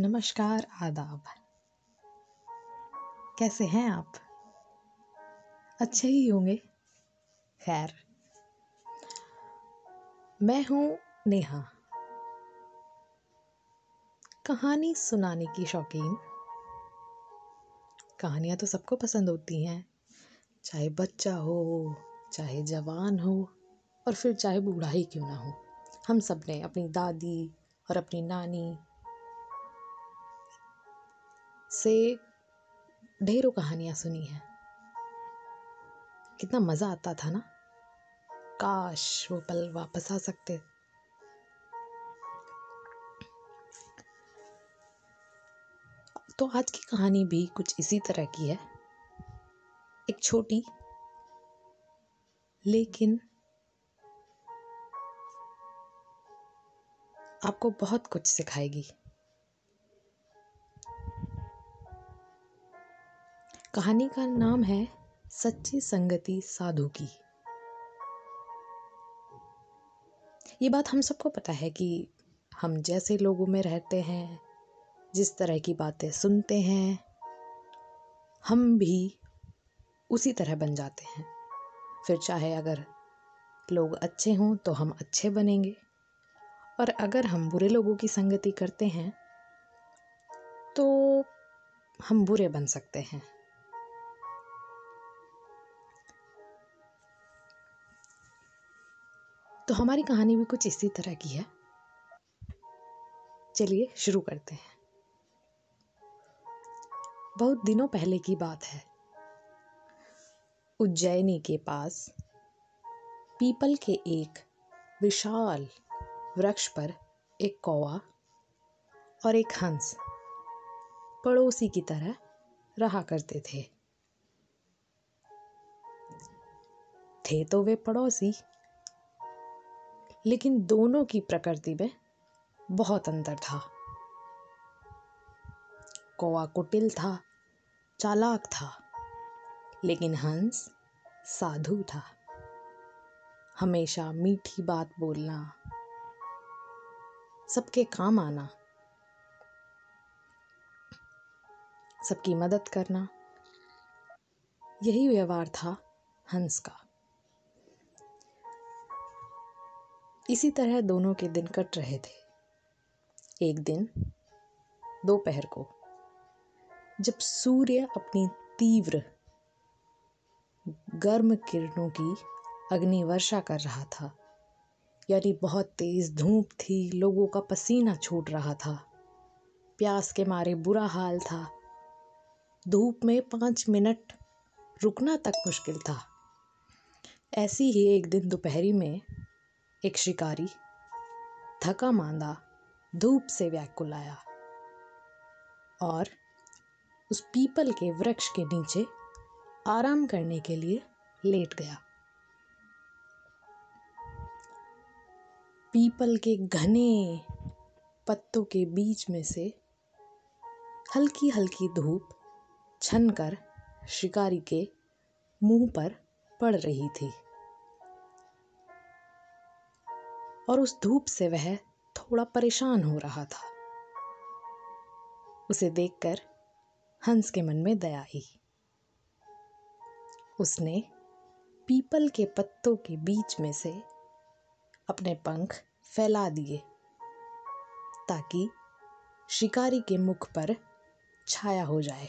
नमस्कार, आदाब। कैसे हैं आप? अच्छे ही होंगे। खैर। मैं हूँ नेहा। कहानी सुनाने की शौकीन। कहानियाँ तो सबको पसंद होती हैं। चाहे बच्चा हो, चाहे जवान हो, और फिर चाहे बूढ़ा ही क्यों ना हो। हम सबने अपनी दादी और अपनी नानी से ढेरों कहानियाँ सुनी हैं। कितना मज़ा आता था ना? काश वो पल वापस आ सकते। तो आज की कहानी भी कुछ इसी तरह की है। एक छोटी, लेकिन आपको बहुत कुछ सिखाएगी। कहानी का नाम है सच्ची संगति साधु की। ये बात हम सबको पता है कि हम जैसे लोगों में रहते हैं, जिस तरह की बातें सुनते हैं, हम भी उसी तरह बन जाते हैं। फिर चाहे अगर लोग अच्छे हों तो हम अच्छे बनेंगे, और अगर हम बुरे लोगों की संगति करते हैं तो हम बुरे बन सकते हैं। तो हमारी कहानी भी कुछ इसी तरह की है। चलिए शुरू करते हैं। बहुत दिनों पहले की बात है। उज्जैनी के पास पीपल के एक विशाल वृक्ष पर एक कौवा और एक हंस पड़ोसी की तरह रहा करते थे। थे तो वे पड़ोसी लेकिन दोनों की प्रकृति में बहुत अंतर था। कौवा कुटिल था, चालाक था, लेकिन हंस साधु था। हमेशा मीठी बात बोलना, सबके काम आना, सबकी मदद करना, यही व्यवहार था हंस का। इसी तरह दोनों के दिन कट रहे थे। एक दिन, दोपहर को, जब सूर्य अपनी तीव्र, गर्म किरणों की अग्नि वर्षा कर रहा था, यानी बहुत तेज धूप थी, लोगों का पसीना छूट रहा था, प्यास के मारे बुरा हाल था। धूप में पाँच मिनट रुकना तक मुश्किल था। ऐसी ही एक दिन दोपहरी में एक शिकारी थका मांदा धूप से व्याकुल आया और उस पीपल के वृक्ष के नीचे आराम करने के लिए लेट गया। पीपल के घने पत्तों के बीच में से हल्की हल्की धूप छनकर शिकारी के मुँह पर पड़ रही थी। और उस धूप से वह थोड़ा परेशान हो रहा था। उसे देखकर हंस के मन में दया आई। उसने पीपल के पत्तों के बीच में से अपने पंख फैला दिए, ताकि शिकारी के मुख पर छाया हो जाए।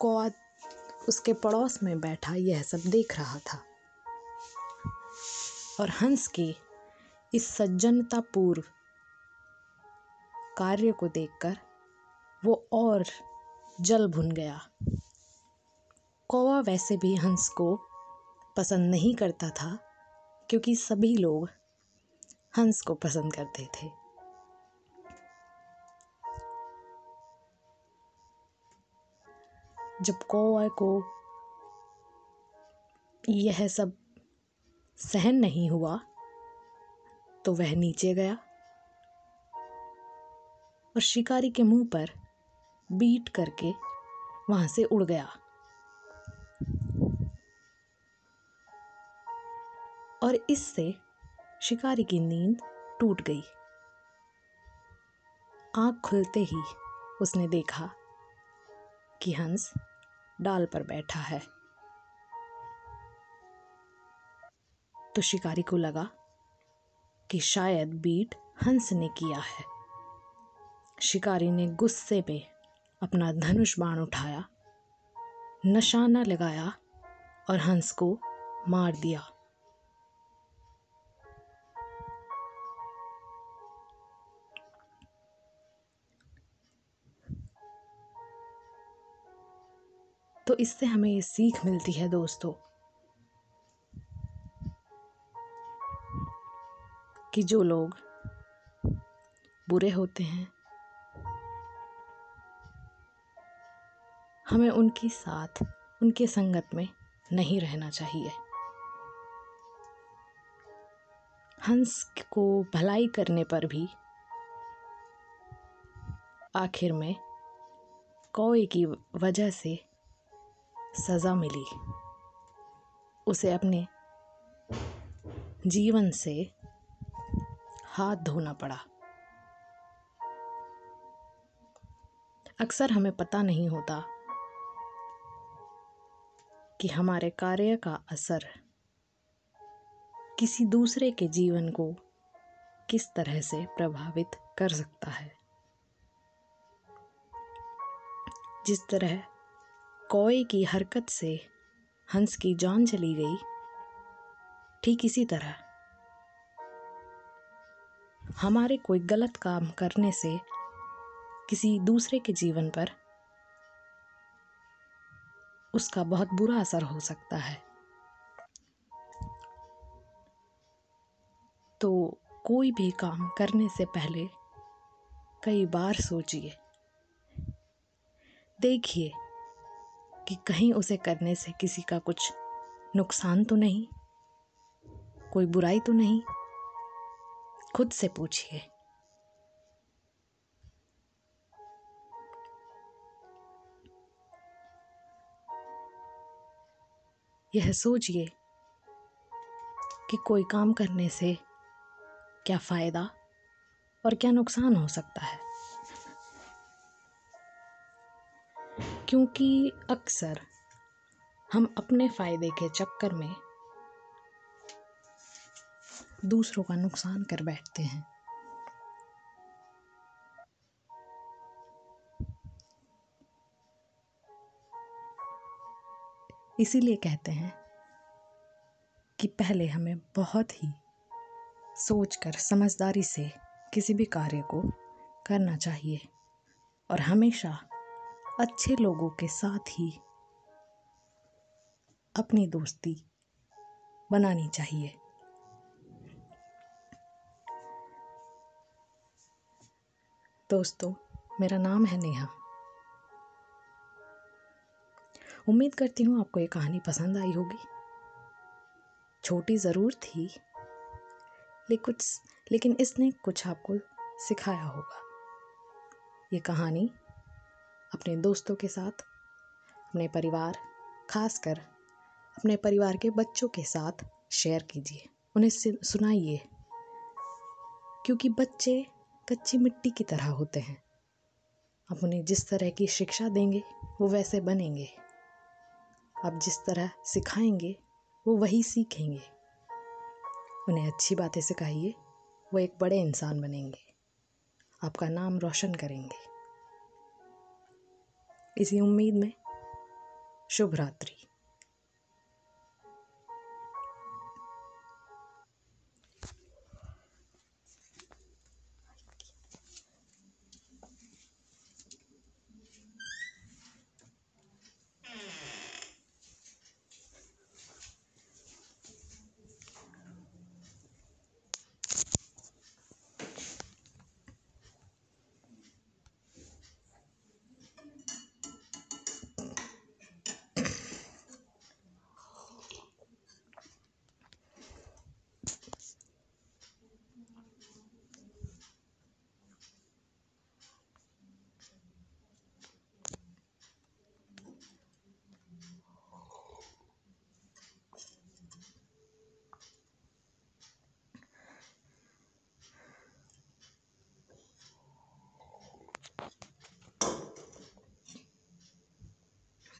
कौआ उसके पड़ोस में बैठा यह सब देख रहा था। और हंस के इस सज्जनतापूर्व कार्य को देखकर वो और जल भुन गया। कौवा वैसे भी हंस को पसंद नहीं करता था, क्योंकि सभी लोग हंस को पसंद करते थे। जब कौवा को यह सब सहन नहीं हुआ तो वह नीचे गया और शिकारी के मुँह पर बीट करके वहाँ से उड़ गया। और इससे शिकारी की नींद टूट गई। आँख खुलते ही उसने देखा कि हंस डाल पर बैठा है। तो शिकारी को लगा कि शायद बीट हंस ने किया है। शिकारी ने गुस्से में अपना धनुष बाण उठाया, नशाना लगाया और हंस को मार दिया। तो इससे हमें ये सीख मिलती है दोस्तों कि जो लोग बुरे होते हैं, हमें उनके साथ, उनके संगत में नहीं रहना चाहिए। हंस को भलाई करने पर भी आखिर में कौए की वजह से सज़ा मिली। उसे अपने जीवन से हाथ धोना पड़ा। अक्सर हमें पता नहीं होता कि हमारे कार्य का असर किसी दूसरे के जीवन को किस तरह से प्रभावित कर सकता है। जिस तरह कोए की हरकत से हंस की जान चली गई, ठीक इसी तरह हमारे कोई गलत काम करने से किसी दूसरे के जीवन पर उसका बहुत बुरा असर हो सकता है। तो कोई भी काम करने से पहले कई बार सोचिए, देखिए कि कहीं उसे करने से किसी का कुछ नुकसान तो नहीं, कोई बुराई तो नहीं खुद से पूछिए। यह सोचिए कि कोई काम करने से क्या फ़ायदा और क्या नुकसान हो सकता है। क्योंकि अक्सर हम अपने फ़ायदे के चक्कर में दूसरों का नुकसान कर बैठते हैं। इसीलिए कहते हैं कि पहले हमें बहुत ही सोचकर, समझदारी से किसी भी कार्य को करना चाहिए और हमेशा अच्छे लोगों के साथ ही अपनी दोस्ती बनानी चाहिए। दोस्तों, मेरा नाम है नेहा। उम्मीद करती हूँ आपको ये कहानी पसंद आई होगी। छोटी ज़रूर थी लेकिन कुछ, लेकिन इसने कुछ आपको सिखाया होगा। ये कहानी अपने दोस्तों के साथ, अपने परिवार, खासकर अपने परिवार के बच्चों के साथ शेयर कीजिए। उन्हें सुनाइए, क्योंकि बच्चे कच्ची मिट्टी की तरह होते हैं। आप उन्हें जिस तरह की शिक्षा देंगे, वो वैसे बनेंगे। आप जिस तरह सिखाएँगे, वो वही सीखेंगे। उन्हें अच्छी बातें सिखाइए, वो एक बड़े इंसान बनेंगे। आपका नाम रोशन करेंगे। इसी उम्मीद में, शुभ रात्रि।